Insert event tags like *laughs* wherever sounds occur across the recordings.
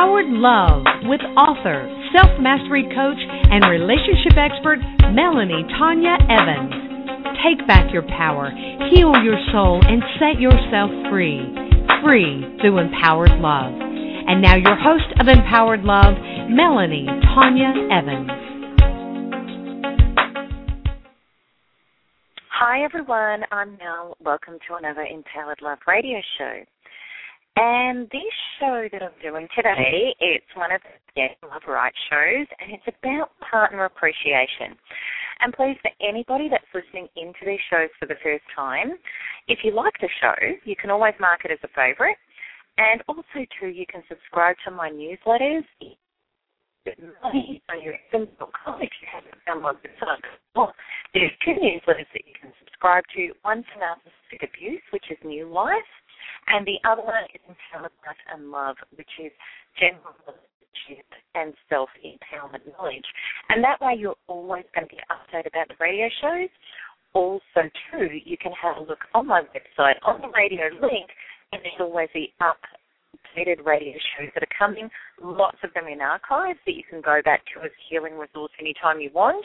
Empowered Love with author, self mastery coach, and relationship expert Melanie Tonia Evans. Take back your power, heal your soul, and set yourself free. Free through empowered love. And now, your host of Empowered Love, Melanie Tonia Evans. Hi, everyone. I'm Mel. Welcome to another Empowered Love radio show. And this show that I'm doing today, it's one of the Love Right shows, and it's about partner appreciation. And please, for anybody that's listening into these shows for the first time, if you like the show, you can always mark it as a favourite. And also, too, you can subscribe to my newsletters. FM.com if you haven't found my website. There's two newsletters that you can subscribe to. One for narcissistic abuse, which is New Life, and the other one is Life and Love, which is general and self empowerment knowledge. And that way you're always going to be updated about the radio shows. Also, too, you can have a look on my website on the radio link, and there's always the updated radio shows that are coming. Lots of them in archives that you can go back to as healing resource anytime you want.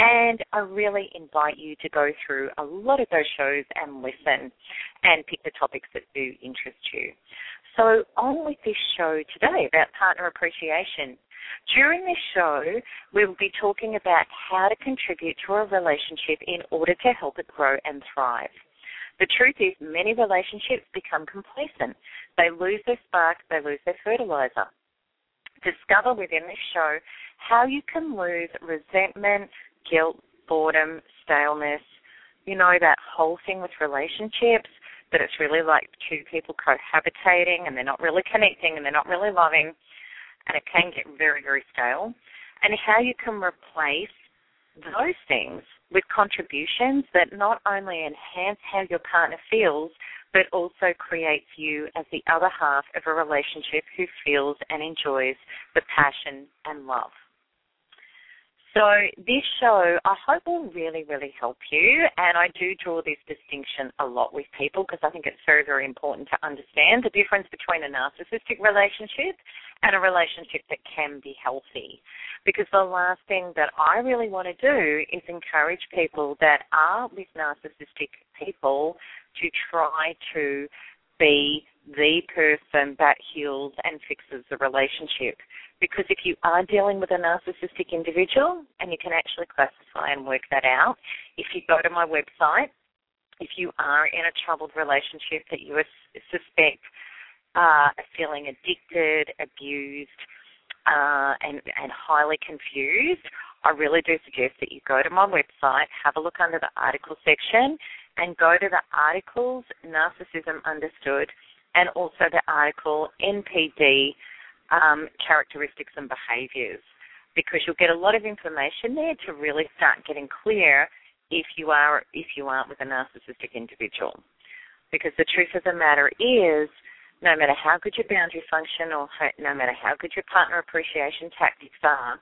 And I really invite you to go through a lot of those shows and listen and pick the topics that do interest you. So, on with this show today about partner appreciation. During this show, we will be talking about how to contribute to a relationship in order to help it grow and thrive. The truth is, many relationships become complacent. They lose their spark, they lose their fertilizer. Discover within this show how you can lose resentment, guilt, boredom, staleness, you know, that whole thing with relationships, that it's really like two people cohabitating and they're not really connecting and they're not really loving, and it can get very, very stale. And how you can replace those things with contributions that not only enhance how your partner feels, but also creates you as the other half of a relationship who feels and enjoys the passion and love. So this show, I hope will really, really help you. And I do draw this distinction a lot with people because I think it's very, very important to understand the difference between a narcissistic relationship and a relationship that can be healthy. Because the last thing that I really want to do is encourage people that are with narcissistic people to try to be the person that heals and fixes the relationship. Because if you are dealing with a narcissistic individual, and you can actually classify and work that out, if you go to my website, if you are in a troubled relationship that you suspect uh, feeling addicted, abused, uh, and, and highly confused, I really do suggest that you go to my website, have a look under the article section, and go to the articles Narcissism Understood, and also the article NPD um, characteristics and behaviours because you'll get a lot of information there to really start getting clear if you are if you aren't with a narcissistic individual. Because the truth of the matter is, no matter how good your boundary function or no matter how good your partner appreciation tactics are,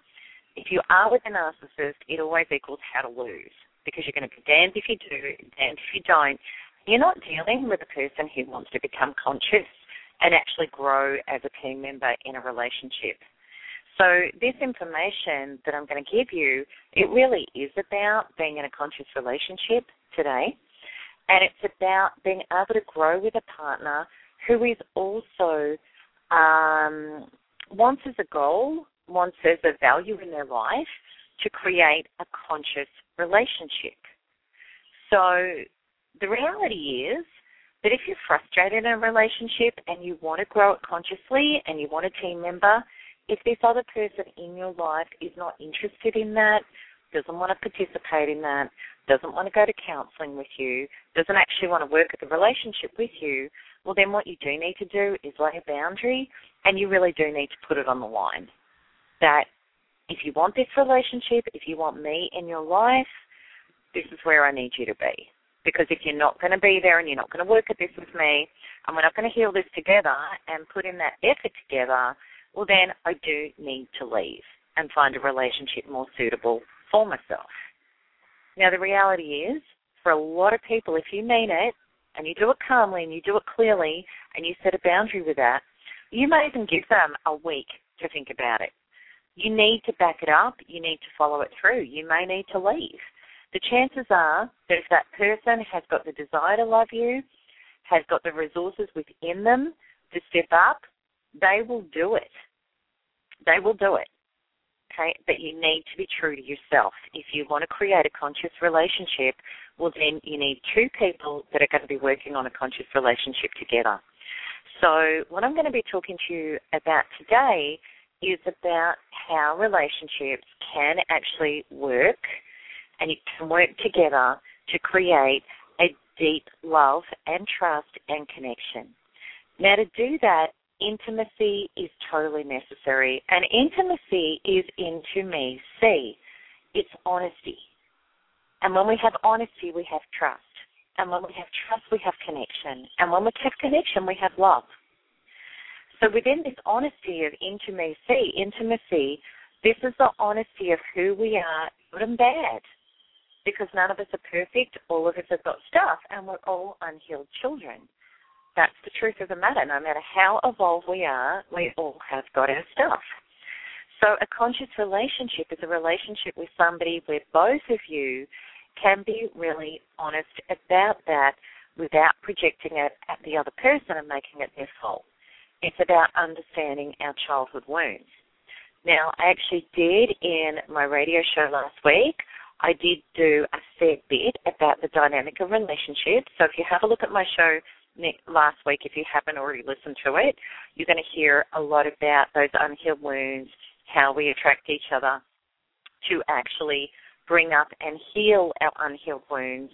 if you are with a narcissist, it always equals how to lose. Because you're going to be damned if you do, damned if you don't. You're not dealing with a person who wants to become conscious and actually grow as a team member in a relationship. So this information that I'm going to give you, it really is about being in a conscious relationship today. And it's about being able to grow with a partner who is also um, wants as a goal, wants as a value in their life to create a conscious relationship. So the reality is that if you're frustrated in a relationship and you want to grow it consciously and you want a team member, if this other person in your life is not interested in that, doesn't want to participate in that, doesn't want to go to counseling with you, doesn't actually want to work at the relationship with you, well, then what you do need to do is lay a boundary and you really do need to put it on the line. that if you want this relationship, if you want me in your life, this is where I need you to be. Because if you're not going to be there and you're not going to work at this with me, and we're not going to heal this together and put in that effort together, well, then I do need to leave and find a relationship more suitable for myself. Now, the reality is, for a lot of people, if you mean it and you do it calmly and you do it clearly and you set a boundary with that, you may even give them a week to think about it. You need to back it up. You need to follow it through. You may need to leave. The chances are that if that person has got the desire to love you, has got the resources within them to step up, they will do it. They will do it. Okay? But you need to be true to yourself. If you want to create a conscious relationship, well, then you need two people that are going to be working on a conscious relationship together. So, what I'm going to be talking to you about today is about how relationships can actually work and you can work together to create a deep love and trust and connection. Now, to do that, intimacy is totally necessary, and intimacy is intimacy. It's honesty. And when we have honesty, we have trust. And when we have trust, we have connection. And when we have connection, we have love. So within this honesty of intimacy, intimacy, this is the honesty of who we are, good and bad. Because none of us are perfect, all of us have got stuff, and we're all unhealed children. That's the truth of the matter. No matter how evolved we are, we all have got our stuff. So a conscious relationship is a relationship with somebody where both of you can be really honest about that without projecting it at the other person and making it their fault. It's about understanding our childhood wounds. Now, I actually did in my radio show last week, I did do a fair bit about the dynamic of relationships. So if you have a look at my show last week, if you haven't already listened to it, you're going to hear a lot about those unhealed wounds, how we attract each other to actually bring up and heal our unhealed wounds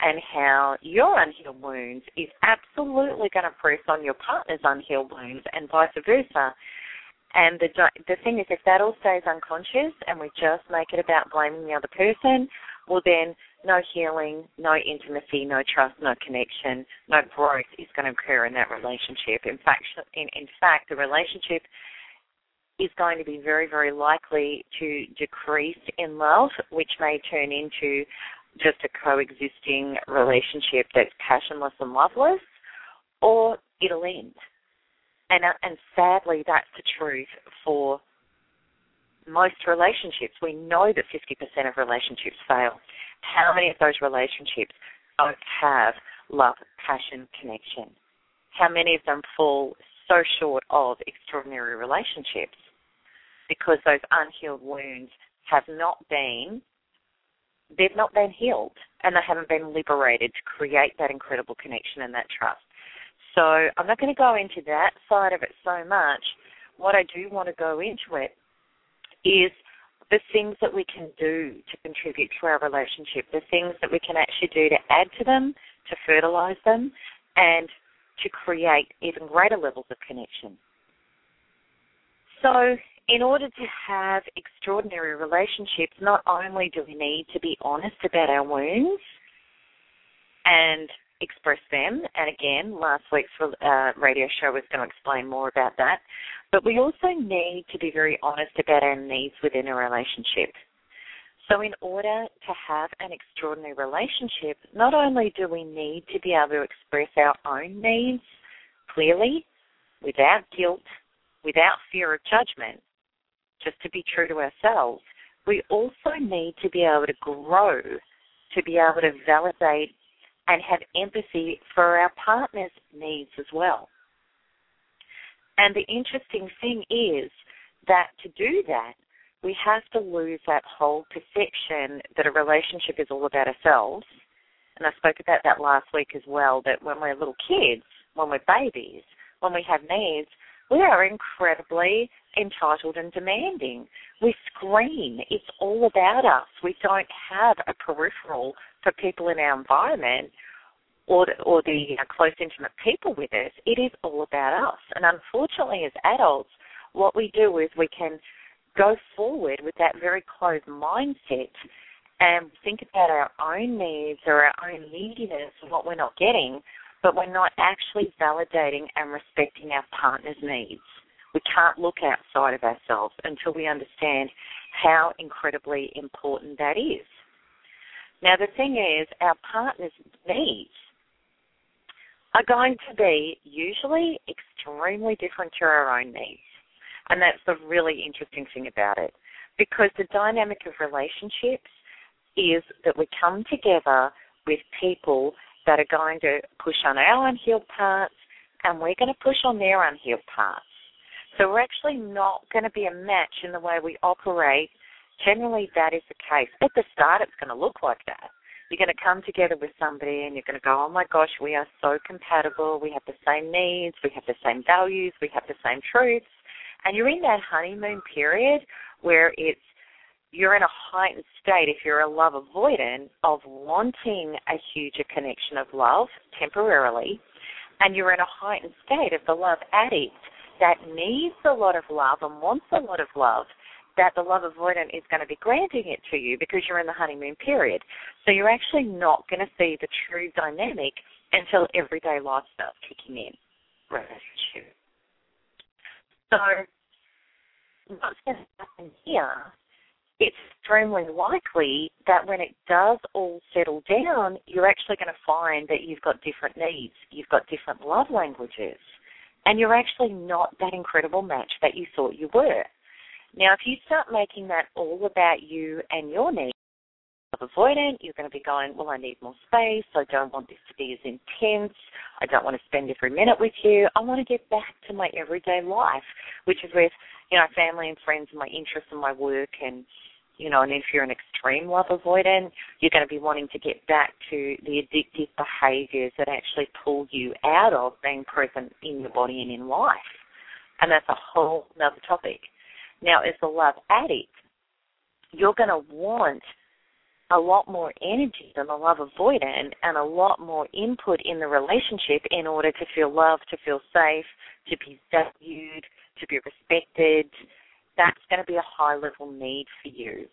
and how your unhealed wounds is absolutely going to press on your partner's unhealed wounds and vice versa. And the the thing is, if that all stays unconscious and we just make it about blaming the other person, well then no healing, no intimacy, no trust, no connection, no growth is going to occur in that relationship. In fact, in, in fact, the relationship is going to be very, very likely to decrease in love, which may turn into just a coexisting relationship that's passionless and loveless, or it'll end. And uh, and sadly, that's the truth for most relationships. We know that 50% of relationships fail. How many of those relationships don't have love, passion, connection? How many of them fall so short of extraordinary relationships because those unhealed wounds have not been they've not been healed and they haven't been liberated to create that incredible connection and that trust. So I'm not going to go into that side of it so much. What I do want to go into it is the things that we can do to contribute to our relationship, the things that we can actually do to add to them, to fertilize them, and to create even greater levels of connection. So in order to have extraordinary relationships, not only do we need to be honest about our wounds and express them, and again, last week's uh, radio show was going to explain more about that, but we also need to be very honest about our needs within a relationship. So, in order to have an extraordinary relationship, not only do we need to be able to express our own needs clearly, without guilt, without fear of judgment, just to be true to ourselves, we also need to be able to grow, to be able to validate and have empathy for our partner's needs as well. And the interesting thing is that to do that, we have to lose that whole perception that a relationship is all about ourselves. And I spoke about that last week as well, that when we're little kids, when we're babies, when we have needs, we are incredibly entitled and demanding. We scream. It's all about us. We don't have a peripheral for people in our environment or the, or the uh, close, intimate people with us. It is all about us. And unfortunately, as adults, what we do is we can go forward with that very closed mindset and think about our own needs or our own neediness and what we're not getting, but we're not actually validating and respecting our partner's needs. We can't look outside of ourselves until we understand how incredibly important that is. Now, the thing is, our partner's needs are going to be usually extremely different to our own needs. And that's the really interesting thing about it. Because the dynamic of relationships is that we come together with people that are going to push on our unhealed parts and we're going to push on their unhealed parts. So we're actually not going to be a match in the way we operate. Generally, that is the case. At the start, it's going to look like that. You're going to come together with somebody and you're going to go, oh my gosh, we are so compatible. We have the same needs. We have the same values. We have the same truths. And you're in that honeymoon period where it's you're in a heightened state if you're a love avoidant of wanting a huger connection of love temporarily, and you're in a heightened state of the love addict that needs a lot of love and wants a lot of love, that the love avoidant is going to be granting it to you because you're in the honeymoon period. So you're actually not going to see the true dynamic until everyday life starts kicking in. Relationship. So what's going to happen here it's extremely likely that when it does all settle down, you're actually going to find that you've got different needs, you've got different love languages, and you're actually not that incredible match that you thought you were. Now, if you start making that all about you and your needs, of avoidant, you're going to be going, well, I need more space. I don't want this to be as intense. I don't want to spend every minute with you. I want to get back to my everyday life, which is with, you know, family and friends and my interests and my work and you know, and if you're an extreme love avoidant, you're going to be wanting to get back to the addictive behaviors that actually pull you out of being present in your body and in life. And that's a whole other topic. Now, as a love addict, you're going to want a lot more energy than the love avoidant and a lot more input in the relationship in order to feel loved, to feel safe, to be valued, to be respected, that's going to be a high level need for you.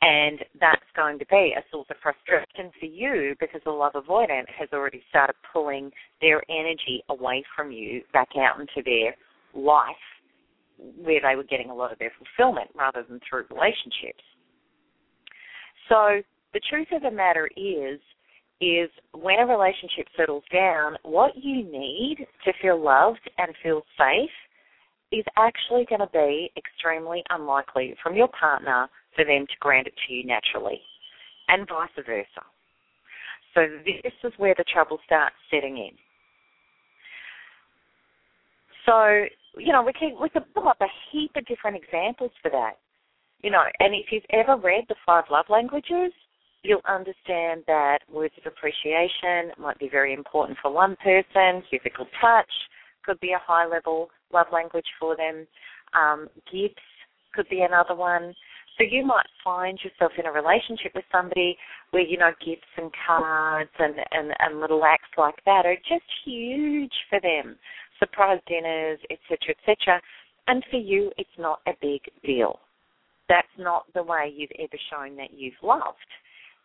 And that's going to be a source of frustration for you because the love avoidant has already started pulling their energy away from you back out into their life where they were getting a lot of their fulfillment rather than through relationships. So the truth of the matter is is when a relationship settles down, what you need to feel loved and feel safe is actually going to be extremely unlikely from your partner for them to grant it to you naturally, and vice versa. So this is where the trouble starts setting in. So, you know, we can we can pull up a heap of different examples for that. You know, and if you've ever read the five love languages, you'll understand that words of appreciation might be very important for one person, physical touch could be a high level love language for them. Um, gifts could be another one. So you might find yourself in a relationship with somebody where you know gifts and cards and and, and little acts like that are just huge for them. Surprise dinners, etc., etc. And for you, it's not a big deal. That's not the way you've ever shown that you've loved.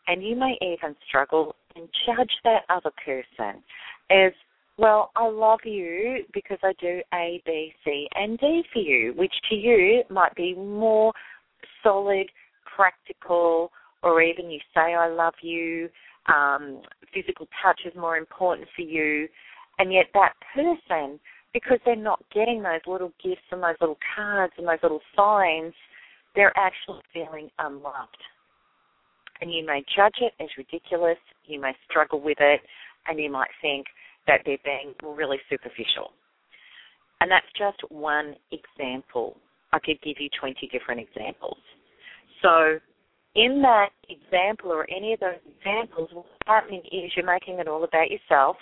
And you may even struggle and judge that other person as well, I love you because I do A, B, C, and D for you, which to you might be more solid, practical, or even you say I love you, um, physical touch is more important for you, and yet that person, because they're not getting those little gifts and those little cards and those little signs, they're actually feeling unloved. And you may judge it as ridiculous, you may struggle with it, and you might think, that they're being really superficial. And that's just one example. I could give you 20 different examples. So, in that example or any of those examples, what's happening is you're making it all about yourself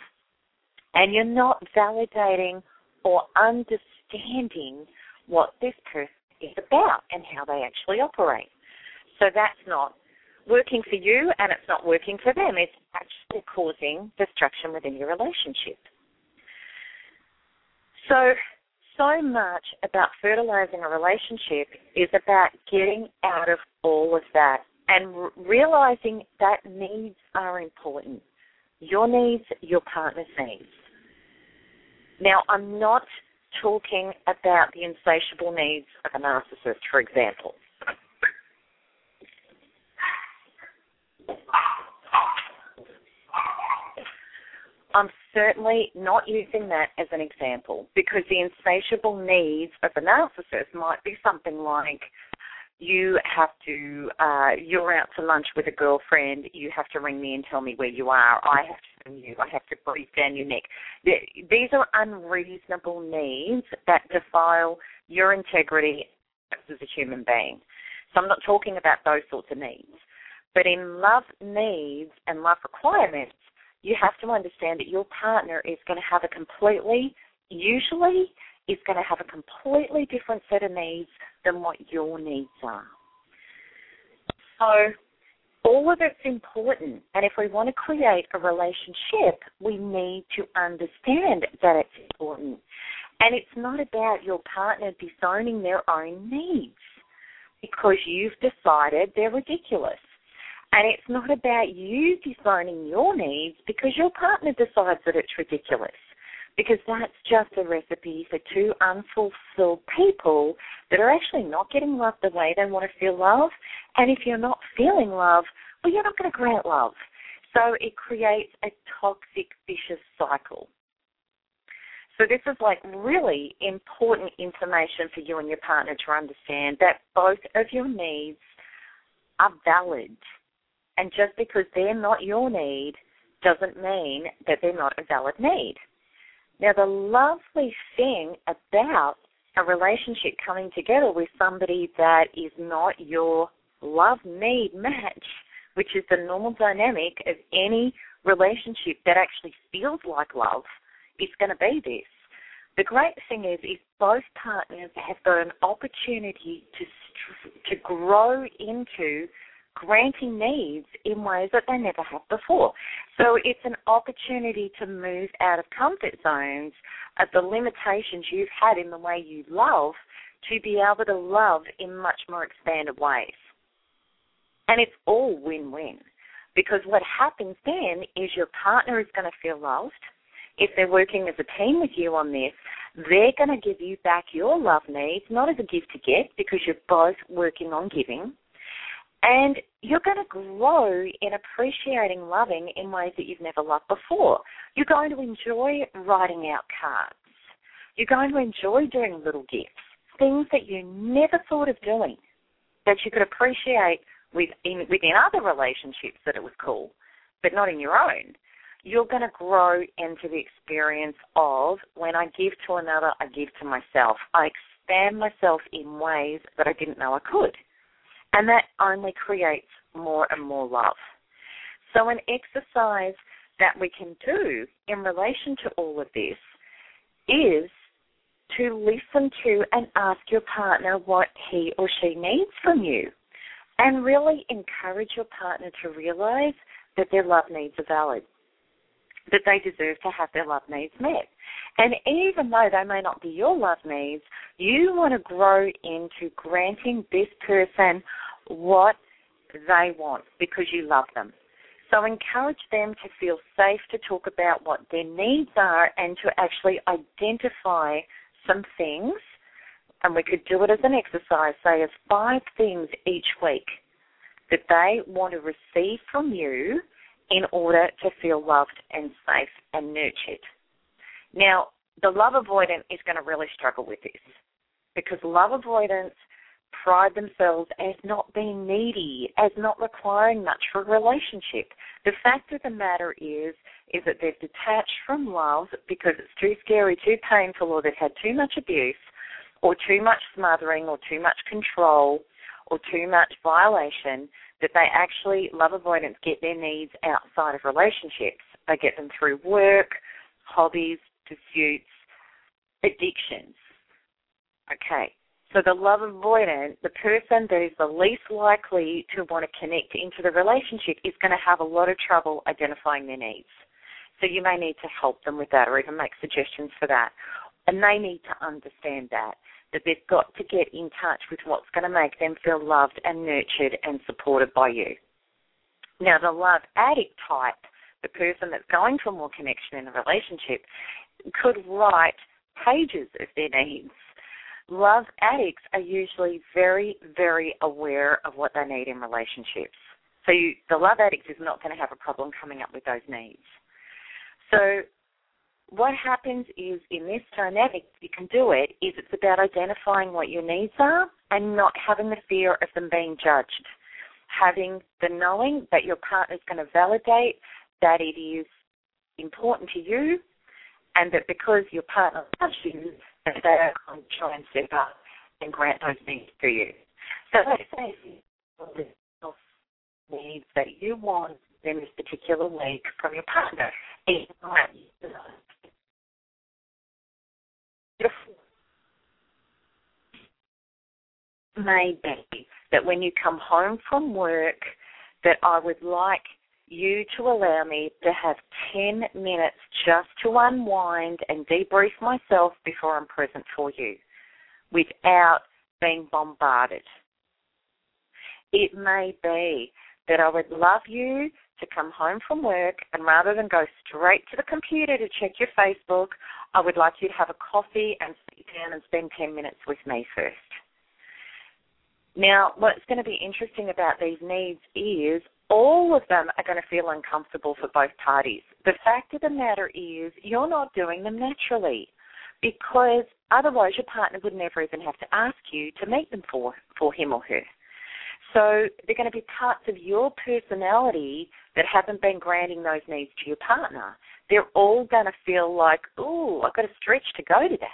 and you're not validating or understanding what this person is about and how they actually operate. So that's not working for you and it's not working for them. It's actually causing destruction within your relationship. So so much about fertilizing a relationship is about getting out of all of that and r- realizing that needs are important. Your needs, your partner's needs. Now, I'm not talking about the insatiable needs of a narcissist, for example. I'm certainly not using that as an example because the insatiable needs of a narcissist might be something like you have to uh you're out to lunch with a girlfriend you have to ring me and tell me where you are. I have to ring you. I have to breathe down your neck. These are unreasonable needs that defile your integrity as a human being. So i'm not talking about those sorts of needs. But in love needs and love requirements you have to understand that your partner is going to have a completely, usually, is going to have a completely different set of needs than what your needs are. So, all of it's important. And if we want to create a relationship, we need to understand that it's important. And it's not about your partner disowning their own needs because you've decided they're ridiculous. And it's not about you designing your needs because your partner decides that it's ridiculous. Because that's just a recipe for two unfulfilled people that are actually not getting love the way they want to feel love. And if you're not feeling love, well, you're not going to grant love. So it creates a toxic, vicious cycle. So this is like really important information for you and your partner to understand that both of your needs are valid and just because they're not your need doesn't mean that they're not a valid need. Now, the lovely thing about a relationship coming together with somebody that is not your love need match, which is the normal dynamic of any relationship that actually feels like love, is going to be this. The great thing is, is both partners have got an opportunity to to grow into granting needs in ways that they never have before. So it's an opportunity to move out of comfort zones of the limitations you've had in the way you love to be able to love in much more expanded ways. And it's all win win. Because what happens then is your partner is going to feel loved. If they're working as a team with you on this, they're going to give you back your love needs, not as a gift to get, because you're both working on giving and you're going to grow in appreciating loving in ways that you've never loved before. You're going to enjoy writing out cards. You're going to enjoy doing little gifts, things that you never thought of doing, that you could appreciate within, within other relationships that it was cool, but not in your own. You're going to grow into the experience of when I give to another, I give to myself. I expand myself in ways that I didn't know I could. And that only creates more and more love. So, an exercise that we can do in relation to all of this is to listen to and ask your partner what he or she needs from you. And really encourage your partner to realize that their love needs are valid, that they deserve to have their love needs met. And even though they may not be your love needs, you want to grow into granting this person what they want because you love them. So encourage them to feel safe to talk about what their needs are and to actually identify some things. And we could do it as an exercise, say as five things each week that they want to receive from you in order to feel loved and safe and nurtured. Now, the love avoidant is going to really struggle with this because love avoidance pride themselves as not being needy, as not requiring much for a relationship. The fact of the matter is, is that they've detached from love because it's too scary, too painful, or they've had too much abuse, or too much smothering, or too much control, or too much violation, that they actually, love avoidance, get their needs outside of relationships. They get them through work, hobbies, pursuits, addictions. Okay, so the love avoidant, the person that is the least likely to want to connect into the relationship is going to have a lot of trouble identifying their needs. So you may need to help them with that or even make suggestions for that. And they need to understand that, that they've got to get in touch with what's going to make them feel loved and nurtured and supported by you. Now, the love addict type, the person that's going for more connection in a relationship, could write pages of their needs. Love addicts are usually very, very aware of what they need in relationships. So you, the love addict is not going to have a problem coming up with those needs. So what happens is in this dynamic, you can do it, is it's about identifying what your needs are and not having the fear of them being judged. Having the knowing that your partner is going to validate that it is important to you and that because your partner loves you, that they are going to and step up and grant those needs to you. So let's say needs that you want in this particular week from your partner. It might may that when you come home from work that I would like you to allow me to have 10 minutes just to unwind and debrief myself before I'm present for you without being bombarded. It may be that I would love you to come home from work and rather than go straight to the computer to check your Facebook, I would like you to have a coffee and sit down and spend 10 minutes with me first. Now, what's going to be interesting about these needs is all of them are going to feel uncomfortable for both parties. The fact of the matter is, you're not doing them naturally because otherwise your partner would never even have to ask you to meet them for, for him or her. So they're going to be parts of your personality that haven't been granting those needs to your partner. They're all going to feel like, ooh, I've got to stretch to go to that.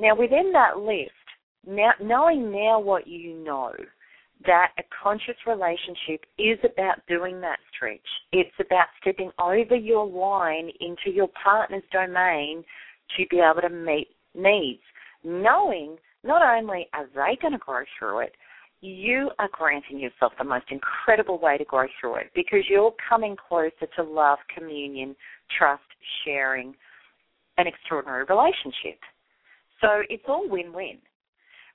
Now, within that list, now, knowing now what you know, that a conscious relationship is about doing that stretch. It's about stepping over your line into your partner's domain to be able to meet needs. Knowing not only are they going to grow through it, you are granting yourself the most incredible way to grow through it because you're coming closer to love, communion, trust, sharing, an extraordinary relationship. So it's all win win.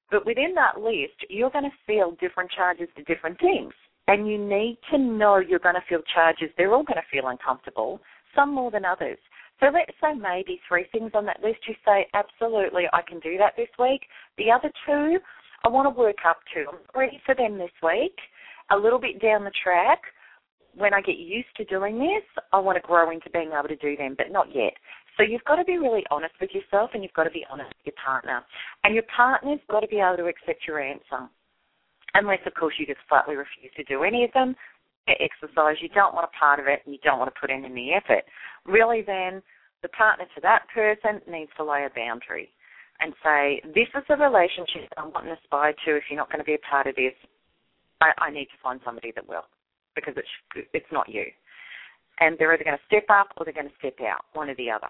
But within that list, you're going to feel different charges to different things. And you need to know you're going to feel charges. They're all going to feel uncomfortable, some more than others. So let's say maybe three things on that list you say, absolutely, I can do that this week. The other two, I want to work up to. I'm ready for them this week. A little bit down the track, when I get used to doing this, I want to grow into being able to do them, but not yet. So you've got to be really honest with yourself and you've got to be honest with your partner. And your partner's got to be able to accept your answer. Unless, of course, you just flatly refuse to do any of them. Exercise, you don't want a part of it and you don't want to put in any effort. Really, then, the partner to that person needs to lay a boundary and say, This is a relationship I want and aspire to. If you're not going to be a part of this, I, I need to find somebody that will because it's, it's not you. And they're either going to step up or they're going to step out, one or the other.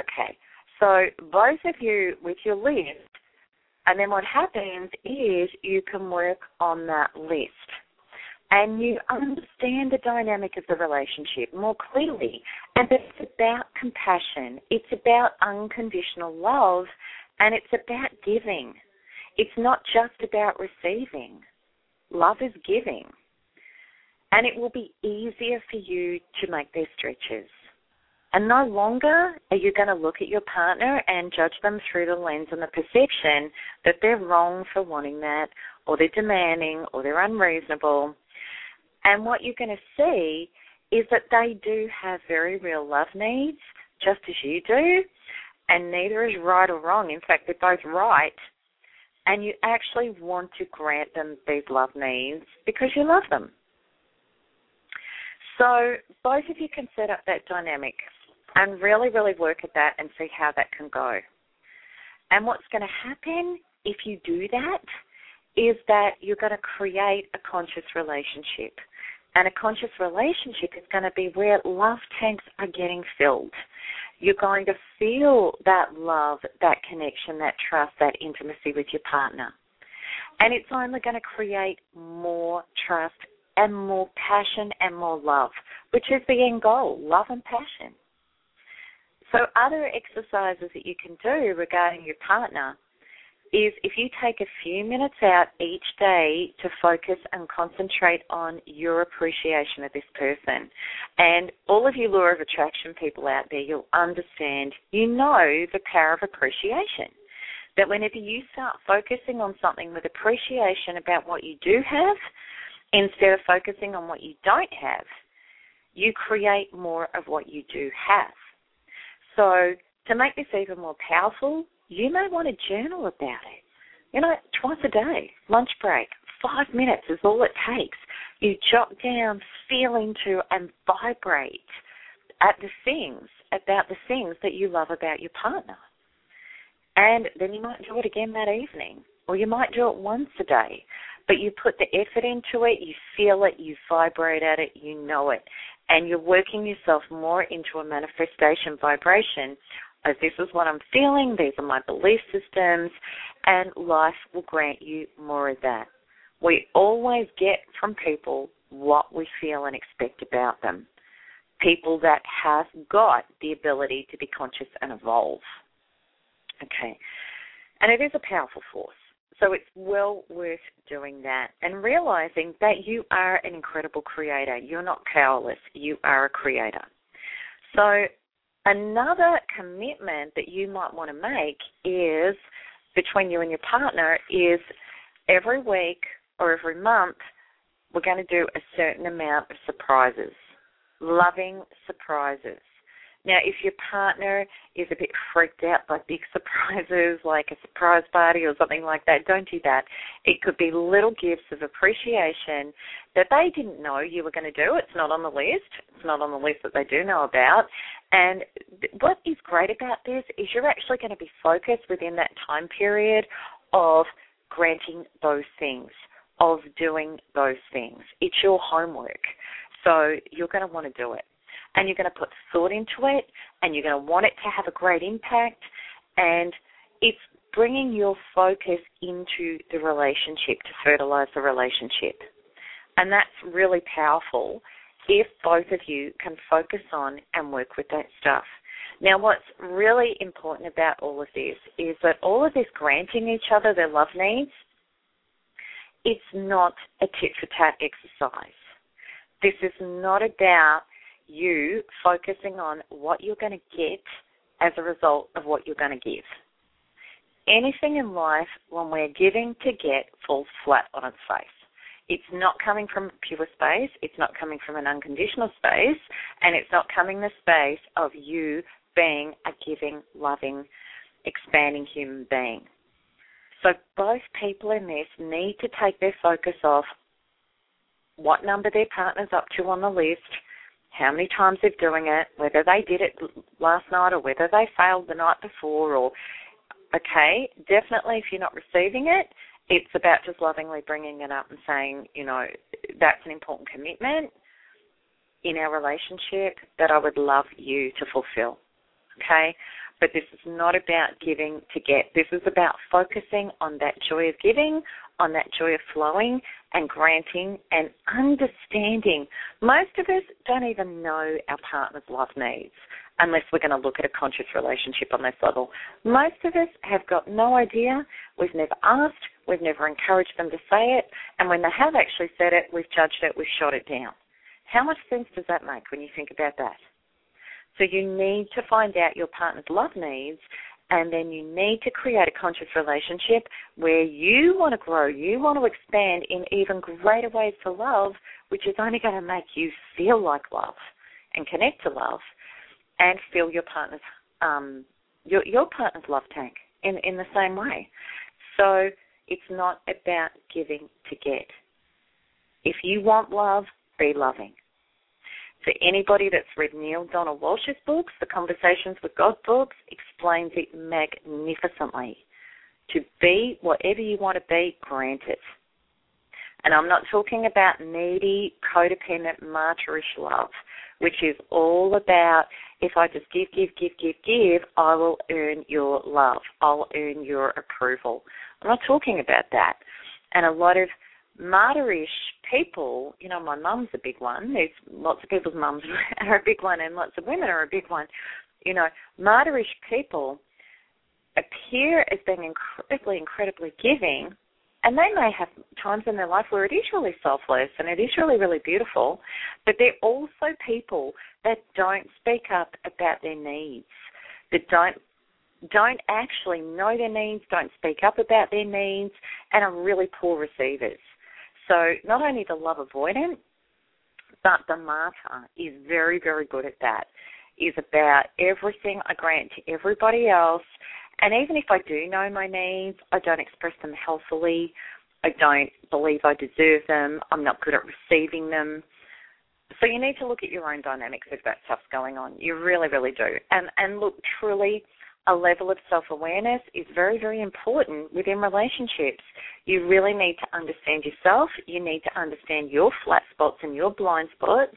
Okay, so both of you with your list, and then what happens is you can work on that list and you understand the dynamic of the relationship more clearly. And it's about compassion, it's about unconditional love, and it's about giving. It's not just about receiving. Love is giving. And it will be easier for you to make these stretches. And no longer are you going to look at your partner and judge them through the lens and the perception that they're wrong for wanting that, or they're demanding, or they're unreasonable. And what you're going to see is that they do have very real love needs, just as you do, and neither is right or wrong. In fact, they're both right. And you actually want to grant them these love needs because you love them. So both of you can set up that dynamic and really, really work at that and see how that can go. And what's going to happen if you do that is that you're going to create a conscious relationship. And a conscious relationship is going to be where love tanks are getting filled. You're going to feel that love, that connection, that trust, that intimacy with your partner. And it's only going to create more trust and more passion and more love, which is the end goal love and passion. So, other exercises that you can do regarding your partner is if you take a few minutes out each day to focus and concentrate on your appreciation of this person. And all of you law of attraction people out there, you'll understand, you know the power of appreciation. That whenever you start focusing on something with appreciation about what you do have, instead of focusing on what you don't have, you create more of what you do have. So, to make this even more powerful, you may want to journal about it. You know, twice a day, lunch break, five minutes is all it takes. You jot down, feel into, and vibrate at the things, about the things that you love about your partner. And then you might do it again that evening, or you might do it once a day. But you put the effort into it, you feel it, you vibrate at it, you know it. And you're working yourself more into a manifestation vibration as this is what I'm feeling, these are my belief systems, and life will grant you more of that. We always get from people what we feel and expect about them. People that have got the ability to be conscious and evolve. Okay. And it is a powerful force. So it's well worth doing that and realizing that you are an incredible creator. You're not powerless. You are a creator. So Another commitment that you might want to make is between you and your partner is every week or every month we're going to do a certain amount of surprises, loving surprises. Now, if your partner is a bit freaked out by big *laughs* surprises, like a surprise party or something like that, don't do that. It could be little gifts of appreciation that they didn't know you were going to do. It's not on the list. It's not on the list that they do know about. And what is great about this is you're actually going to be focused within that time period of granting those things, of doing those things. It's your homework. So you're going to want to do it. And you're going to put thought into it, and you're going to want it to have a great impact. And it's bringing your focus into the relationship to fertilize the relationship. And that's really powerful if both of you can focus on and work with that stuff. Now, what's really important about all of this is that all of this granting each other their love needs, it's not a tit for tat exercise. This is not about you focusing on what you're going to get as a result of what you're going to give. Anything in life, when we're giving to get, falls flat on its face it's not coming from pure space, it's not coming from an unconditional space, and it's not coming the space of you being a giving, loving, expanding human being. So both people in this need to take their focus off what number their partner's up to on the list, how many times they're doing it, whether they did it last night or whether they failed the night before or okay, definitely if you're not receiving it, it's about just lovingly bringing it up and saying, you know, that's an important commitment in our relationship that I would love you to fulfill. Okay? But this is not about giving to get. This is about focusing on that joy of giving, on that joy of flowing and granting and understanding. Most of us don't even know our partner's love needs unless we're going to look at a conscious relationship on this level. Most of us have got no idea. We've never asked. We've never encouraged them to say it. And when they have actually said it, we've judged it, we've shot it down. How much sense does that make when you think about that? So you need to find out your partner's love needs and then you need to create a conscious relationship where you want to grow, you want to expand in even greater ways for love, which is only going to make you feel like love and connect to love and feel your partner's um, your your partner's love tank in in the same way. So it's not about giving to get. If you want love, be loving. For anybody that's read Neale Donald Walsch's books, the Conversations with God books explains it magnificently. To be whatever you want to be, grant it. And I'm not talking about needy, codependent, martyrish love, which is all about if I just give, give, give, give, give, I will earn your love. I'll earn your approval. I'm not talking about that. And a lot of martyrish people, you know, my mum's a big one. There's lots of people's mums *laughs* are a big one, and lots of women are a big one. You know, martyrish people appear as being incredibly, incredibly giving, and they may have times in their life where it is really selfless and it is really, really beautiful, but they're also people that don't speak up about their needs, that don't don't actually know their needs, don't speak up about their needs, and are really poor receivers. So not only the love avoidant, but the martyr is very, very good at that. Is about everything I grant to everybody else, and even if I do know my needs, I don't express them healthily. I don't believe I deserve them. I'm not good at receiving them. So you need to look at your own dynamics if that stuff's going on. You really, really do. And and look, truly, a level of self awareness is very, very important within relationships. You really need to understand yourself. You need to understand your flat spots and your blind spots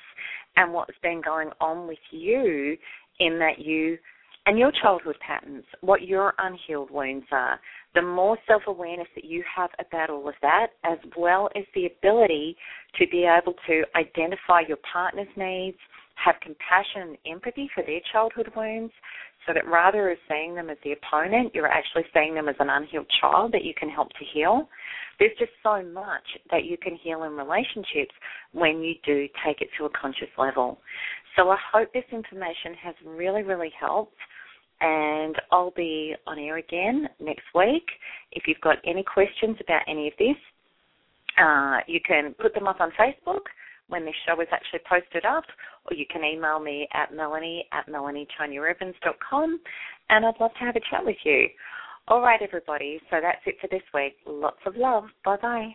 and what's been going on with you in that you and your childhood patterns, what your unhealed wounds are. The more self awareness that you have about all of that, as well as the ability to be able to identify your partner's needs, have compassion and empathy for their childhood wounds, so that rather than seeing them as the opponent, you're actually seeing them as an unhealed child that you can help to heal. There's just so much that you can heal in relationships when you do take it to a conscious level. So I hope this information has really, really helped. And I'll be on air again next week. If you've got any questions about any of this, uh, you can put them up on Facebook when this show is actually posted up, or you can email me at melanie at melanietoniaevans.com, and I'd love to have a chat with you. All right, everybody, so that's it for this week. Lots of love. Bye bye.